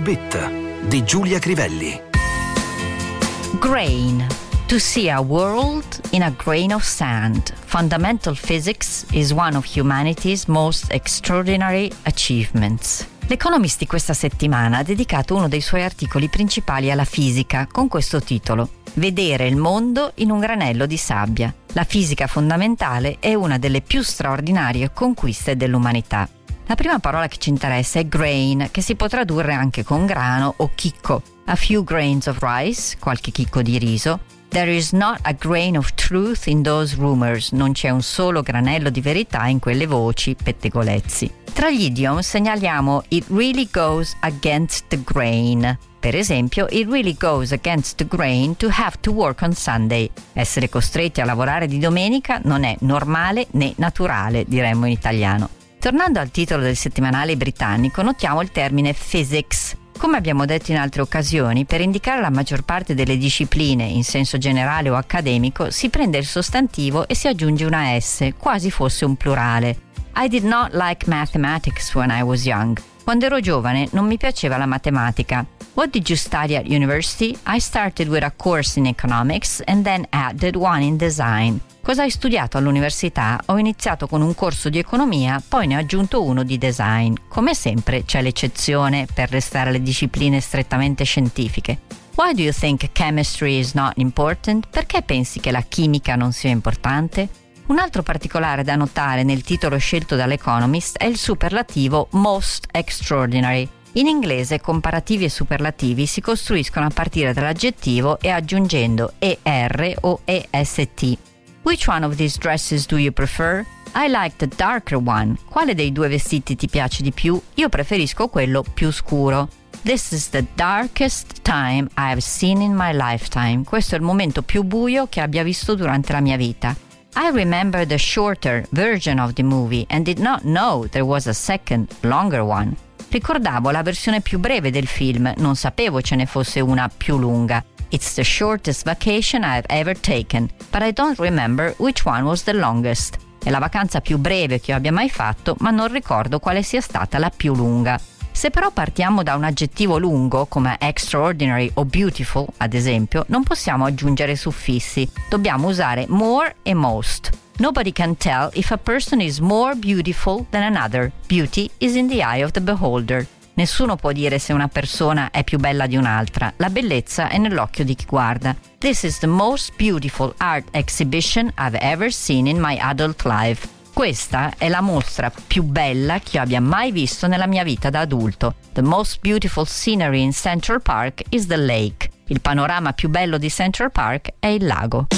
Bit di Giulia Crivelli. Grain. To see a world in a grain of sand. Fundamental physics is one of humanity's most extraordinary achievements. L'Economist di questa settimana ha dedicato uno dei suoi articoli principali alla fisica con questo titolo Vedere il mondo in un granello di sabbia. La fisica fondamentale è una delle più straordinarie conquiste dell'umanità. La prima parola che ci interessa è grain, che si può tradurre anche con grano o chicco. A few grains of rice, qualche chicco di riso. There is not a grain of truth in those rumors. Non c'è un solo granello di verità in quelle voci, pettegolezzi. Tra gli idiom segnaliamo it really goes against the grain. Per esempio, it really goes against the grain to have to work on Sunday. Essere costretti a lavorare di domenica non è normale né naturale, diremmo in italiano. Tornando al titolo del settimanale britannico, notiamo il termine physics. Come abbiamo detto in altre occasioni, per indicare la maggior parte delle discipline in senso generale o accademico si prende il sostantivo e si aggiunge una S, quasi fosse un plurale. I did not like mathematics when I was young. Quando ero giovane non mi piaceva la matematica. What did you study at university? I started with a course in economics and then added one in design. Cosa hai studiato all'università? Ho iniziato con un corso di economia, poi ne ho aggiunto uno di design. Come sempre c'è l'eccezione per restare alle discipline strettamente scientifiche. Why do you think chemistry is not important? Perché pensi che la chimica non sia importante? Un altro particolare da notare nel titolo scelto dall'Economist è il superlativo most extraordinary. In inglese comparativi e superlativi si costruiscono a partire dall'aggettivo e aggiungendo ER o EST. Which one of these dresses do you prefer? I like the darker one. Quale dei due vestiti ti piace di più? Io preferisco quello più scuro. This is the darkest time I've seen in my lifetime. Questo è il momento più buio che abbia visto durante la mia vita. I remember the shorter version of the movie and did not know there was a second, longer one. Ricordavo la versione più breve del film, non sapevo ce ne fosse una più lunga. It's the shortest vacation I've ever taken, but I don't remember which one was the longest. È la vacanza più breve che io abbia mai fatto, ma non ricordo quale sia stata la più lunga. Se però partiamo da un aggettivo lungo come extraordinary o beautiful, ad esempio, non possiamo aggiungere suffissi, dobbiamo usare more e most. Nobody can tell if a person is more beautiful than another. Beauty is in the eye of the beholder. Nessuno può dire se una persona è più bella di un'altra, la bellezza è nell'occhio di chi guarda. This is the most beautiful art exhibition I've ever seen in my adult life. Questa è la mostra più bella che io abbia mai visto nella mia vita da adulto. The most beautiful scenery in Central Park is the lake. Il panorama più bello di Central Park è il lago.